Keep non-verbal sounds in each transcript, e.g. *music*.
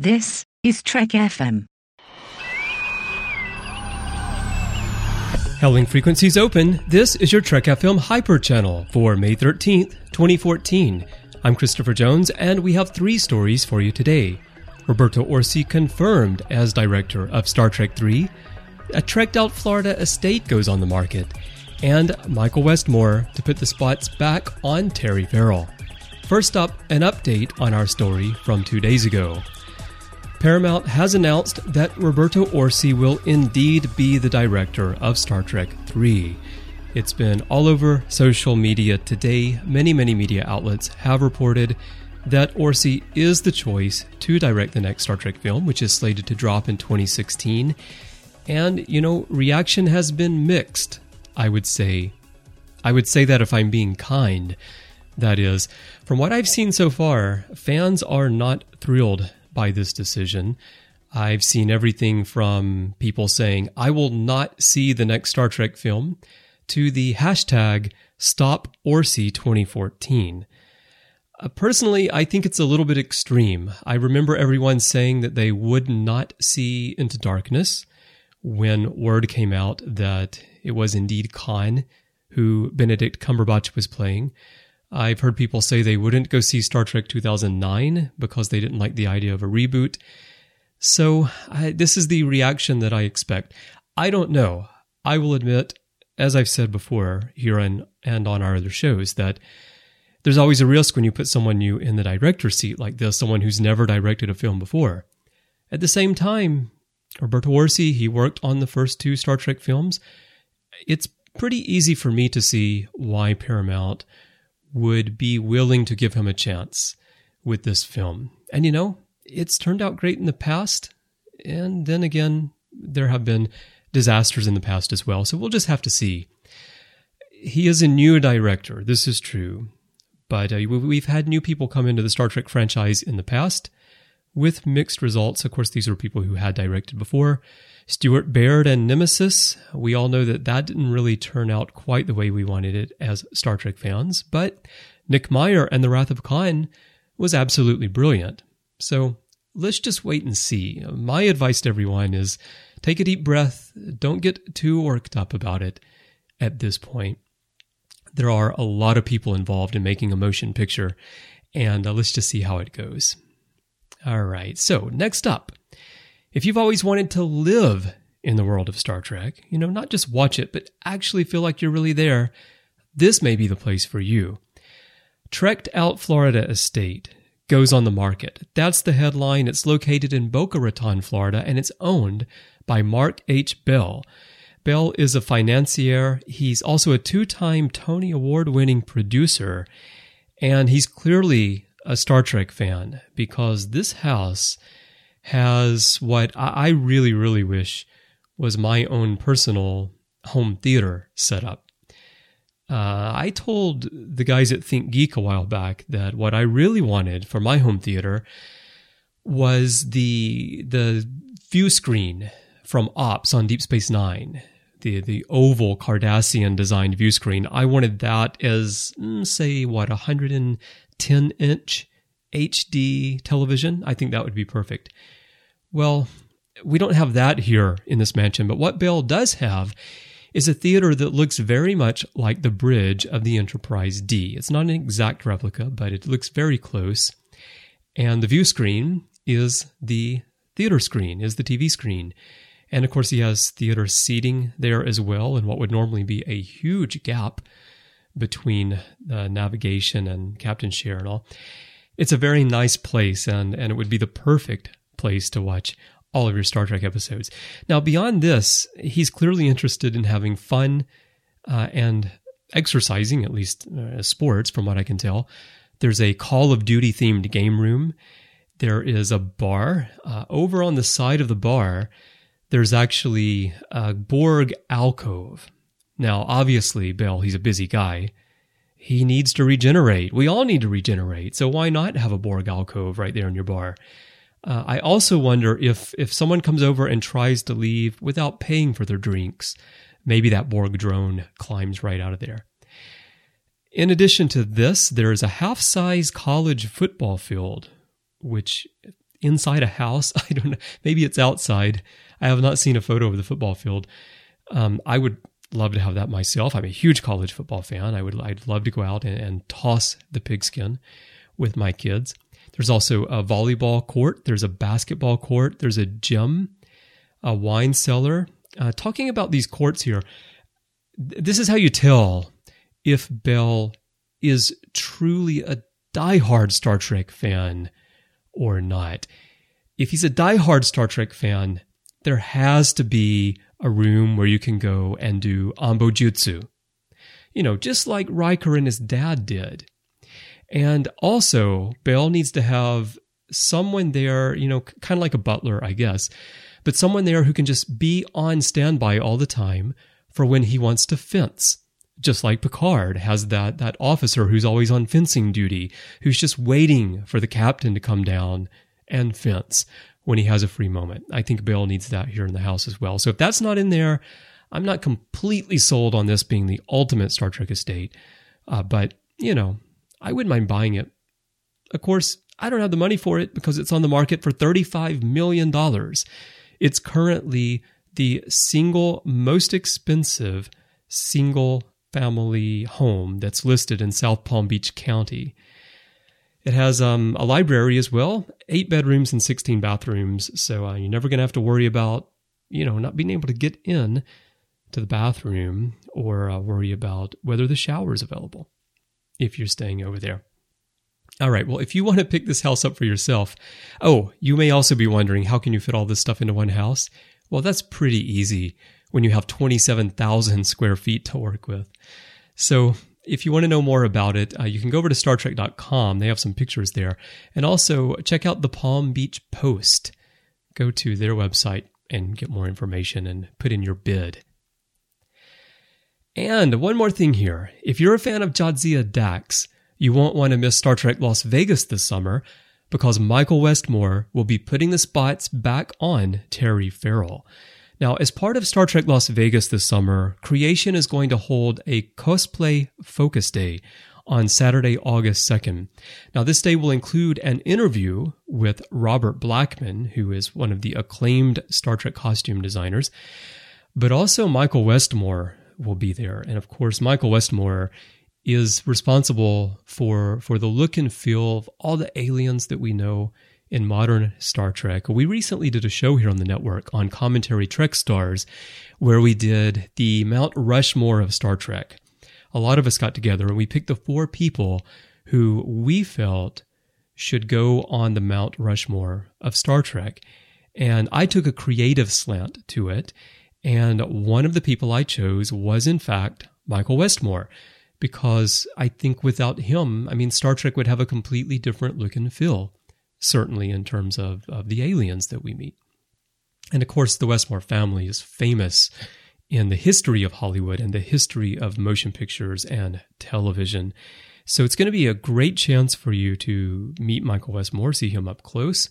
This is Trek FM. Hailing frequencies open. This is your Trek FM Hyper channel for May 13th, 2014. I'm Christopher Jones, and we have three stories for you today. Roberto Orci confirmed as director of Star Trek III. A Trekked Out Florida estate goes on the market. And Michael Westmore to put the spots back on Terry Farrell. First up, an update on our story from two days ago. Paramount has announced that Roberto Orci will indeed be the director of Star Trek 3. It's been all over social media today. Many, many media outlets have reported that Orci is the choice to direct the next Star Trek film, which is slated to drop in 2016. And, you know, reaction has been mixed, I would say. I would say that if I'm being kind. That is, from what I've seen so far, fans are not thrilled by this decision. I've seen everything from people saying, I will not see the next Star Trek film, to the hashtag Stop Orci 2014. Uh, personally, I think it's a little bit extreme. I remember everyone saying that they would not see Into Darkness when word came out that it was indeed Khan who Benedict Cumberbatch was playing. I've heard people say they wouldn't go see Star Trek 2009 because they didn't like the idea of a reboot. So, I, this is the reaction that I expect. I don't know. I will admit, as I've said before here and, and on our other shows, that there's always a risk when you put someone new in the director's seat like this, someone who's never directed a film before. At the same time, Roberto Orci, he worked on the first two Star Trek films. It's pretty easy for me to see why Paramount would be willing to give him a chance with this film. And you know, it's turned out great in the past. And then again, there have been disasters in the past as well. So we'll just have to see. He is a new director. This is true. But uh, we've had new people come into the Star Trek franchise in the past with mixed results. Of course, these are people who had directed before. Stuart Baird and Nemesis, we all know that that didn't really turn out quite the way we wanted it as Star Trek fans, but Nick Meyer and The Wrath of Khan was absolutely brilliant. So let's just wait and see. My advice to everyone is take a deep breath, don't get too worked up about it at this point. There are a lot of people involved in making a motion picture, and uh, let's just see how it goes. All right, so next up, if you've always wanted to live in the world of Star Trek, you know, not just watch it, but actually feel like you're really there, this may be the place for you. Trekked Out Florida Estate goes on the market. That's the headline. It's located in Boca Raton, Florida, and it's owned by Marc H. Bell. Bell is a financier. He's also a two time Tony Award winning producer, and he's clearly a Star Trek fan because this house has what I really, really wish was my own personal home theater setup. Uh, I told the guys at ThinkGeek a while back that what I really wanted for my home theater was the the view screen from Ops on Deep Space Nine, the the oval Cardassian designed view screen. I wanted that as mm, say what 110 inch HD television. I think that would be perfect. Well, we don't have that here in this mansion, but what Bell does have is a theater that looks very much like the bridge of the Enterprise D. It's not an exact replica, but it looks very close. And the view screen is the theater screen, is the TV screen. And of course, he has theater seating there as well, and what would normally be a huge gap between uh, navigation and captain's chair and all. It's a very nice place, and, and it would be the perfect place to watch all of your Star Trek episodes. Now, beyond this, he's clearly interested in having fun uh, and exercising, at least uh, sports, from what I can tell. There's a Call of Duty themed game room. There is a bar. Uh, over on the side of the bar, there's actually a Borg alcove. Now, obviously, Bell, he's a busy guy. He needs to regenerate. We all need to regenerate. So why not have a Borg alcove right there in your bar? Uh, I also wonder if if someone comes over and tries to leave without paying for their drinks, maybe that Borg drone climbs right out of there. In addition to this, there is a half-size college football field, which inside a house. *laughs* I don't know. Maybe it's outside. I have not seen a photo of the football field. Um, I would love to have that myself. I'm a huge college football fan. I would I'd love to go out and, and toss the pigskin with my kids. There's also a volleyball court. There's a basketball court. There's a gym, a wine cellar. Uh, talking about these courts here, this is how you tell if Bell is truly a diehard Star Trek fan or not. If he's a diehard Star Trek fan, there has to be a room where you can go and do Anbo-jytsu. You know, just like Riker and his dad did. And also, Bell needs to have someone there, you know, kind of like a butler, I guess, but someone there who can just be on standby all the time for when he wants to fence. Just like Picard has that, that officer who's always on fencing duty, who's just waiting for the captain to come down and fence when he has a free moment. I think Bell needs that here in the house as well. So if that's not in there, I'm not completely sold on this being the ultimate Star Trek estate. Uh, but, you know, I wouldn't mind buying it. Of course, I don't have the money for it because it's on the market for $35 million. It's currently the single most expensive single family home that's listed in South Palm Beach County. It has um, a library as well, eight bedrooms and 16 bathrooms. So uh, you're never going to have to worry about, you know, not being able to get in to the bathroom or uh, worry about whether the shower is available if you're staying over there. All right. Well, if you want to pick this house up for yourself, oh, you may also be wondering how can you fit all this stuff into one house? Well, that's pretty easy when you have 27,000 square feet to work with. So if you want to know more about it, uh, you can go over to StarTrek.com. They have some pictures there. And also check out the Palm Beach Post. Go to their website and get more information and put in your bid. And one more thing here. If you're a fan of Jadzia Dax, you won't want to miss Star Trek Las Vegas this summer because Michael Westmore will be putting the spots back on Terry Farrell. Now, as part of Star Trek Las Vegas this summer, Creation is going to hold a cosplay focus day on Saturday, August 2nd. Now, this day will include an interview with Robert Blackman, who is one of the acclaimed Star Trek costume designers, but also Michael Westmore will be there. And of course, Michael Westmore is responsible for, for the look and feel of all the aliens that we know in modern Star Trek. We recently did a show here on the network on commentary Trek stars where we did the Mount Rushmore of Star Trek. A lot of us got together and we picked the four people who we felt should go on the Mount Rushmore of Star Trek. And I took a creative slant to it. And one of the people I chose was, in fact, Michael Westmore, because I think without him, I mean, Star Trek would have a completely different look and feel certainly in terms of, of the aliens that we meet. And of course, the Westmore family is famous in the history of Hollywood and the history of motion pictures and television. So it's going to be a great chance for you to meet Michael Westmore, see him up close,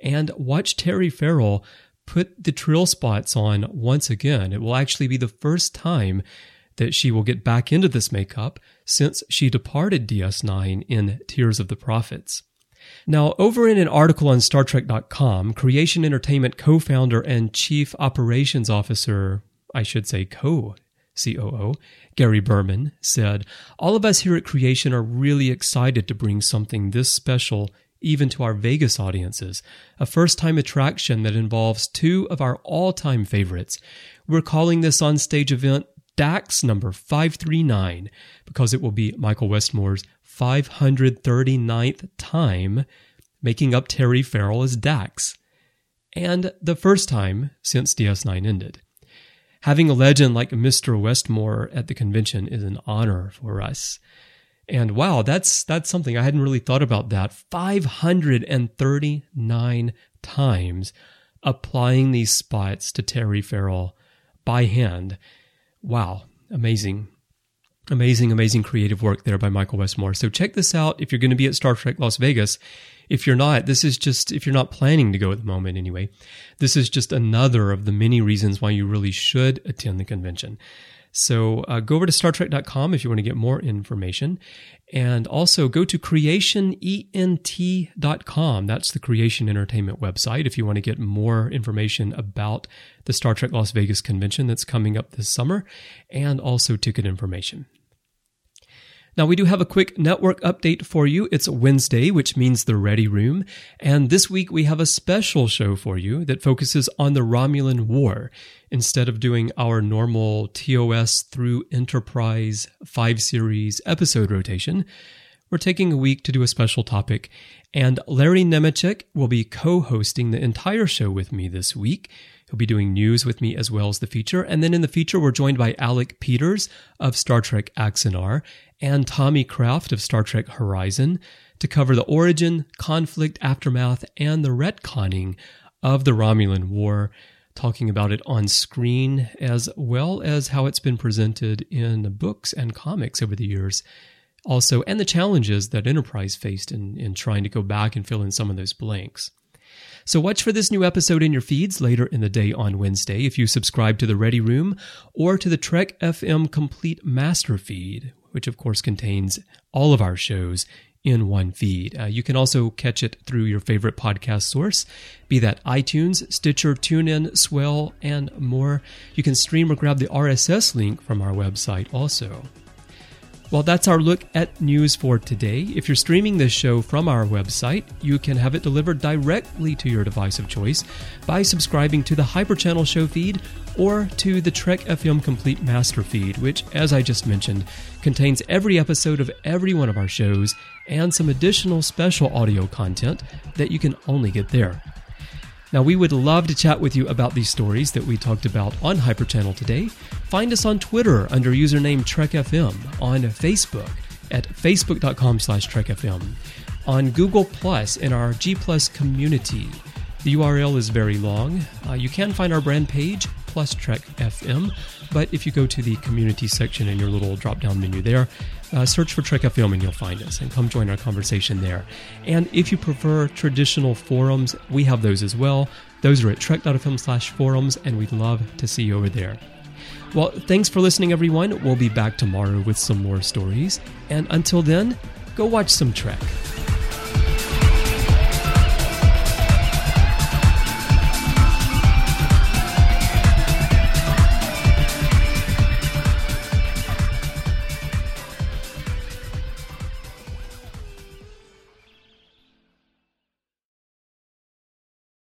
and watch Terry Farrell put the trill spots on once again. It will actually be the first time that she will get back into this makeup since she departed DS9 in Tears of the Prophets. Now, over in an article on Star StarTrek.com, Creation Entertainment co founder and chief operations officer, I should say co COO, Gary Berman, said, All of us here at Creation are really excited to bring something this special even to our Vegas audiences, a first time attraction that involves two of our all time favorites. We're calling this on stage event Dax number 539 because it will be Michael Westmore's 539th time making up Terry Farrell as Dax, and the first time since DS9 ended. Having a legend like Mr. Westmore at the convention is an honor for us. And wow, that's that's something I hadn't really thought about that. 539 times applying these spots to Terry Farrell by hand. Wow, amazing. Amazing, amazing creative work there by Michael Westmore. So check this out if you're going to be at Star Trek Las Vegas. If you're not, this is just, if you're not planning to go at the moment anyway, this is just another of the many reasons why you really should attend the convention. So uh, go over to StarTrek.com if you want to get more information. And also go to creationent.com. That's the Creation Entertainment website if you want to get more information about the Star Trek Las Vegas convention that's coming up this summer and also ticket information. Now, we do have a quick network update for you. It's Wednesday, which means the Ready Room. And this week we have a special show for you that focuses on the Romulan War. Instead of doing our normal TOS through Enterprise 5 series episode rotation, we're taking a week to do a special topic. And Larry Nemecek will be co hosting the entire show with me this week. He'll be doing news with me as well as the feature. And then in the feature, we're joined by Alec Peters of Star Trek Axanar and Tommy Kraft of Star Trek Horizon to cover the origin, conflict, aftermath, and the retconning of the Romulan War, talking about it on screen as well as how it's been presented in books and comics over the years. Also, and the challenges that Enterprise faced in, in trying to go back and fill in some of those blanks. So watch for this new episode in your feeds later in the day on Wednesday if you subscribe to the Ready Room or to the Trek FM Complete Master feed, which of course contains all of our shows in one feed. Uh, you can also catch it through your favorite podcast source, be that iTunes, Stitcher, TuneIn, Swell, and more. You can stream or grab the RSS link from our website also. Well, that's our look at news for today. If you're streaming this show from our website, you can have it delivered directly to your device of choice by subscribing to the Hyperchannel show feed or to the Trek FM Complete Master feed, which, as I just mentioned, contains every episode of every one of our shows and some additional special audio content that you can only get there. Now, we would love to chat with you about these stories that we talked about on Hyperchannel today. Find us on Twitter under username TrekFM, on Facebook at facebook.com slash TrekFM, on Google Plus in our G Plus community. The URL is very long. Uh, you can find our brand page, plus Trek FM, but if you go to the community section in your little drop down menu there, uh, search for Trek FM and you'll find us and come join our conversation there. And if you prefer traditional forums, we have those as well. Those are at trek.fm slash forums, and we'd love to see you over there. Well, thanks for listening, everyone. We'll be back tomorrow with some more stories. And until then, go watch some Trek.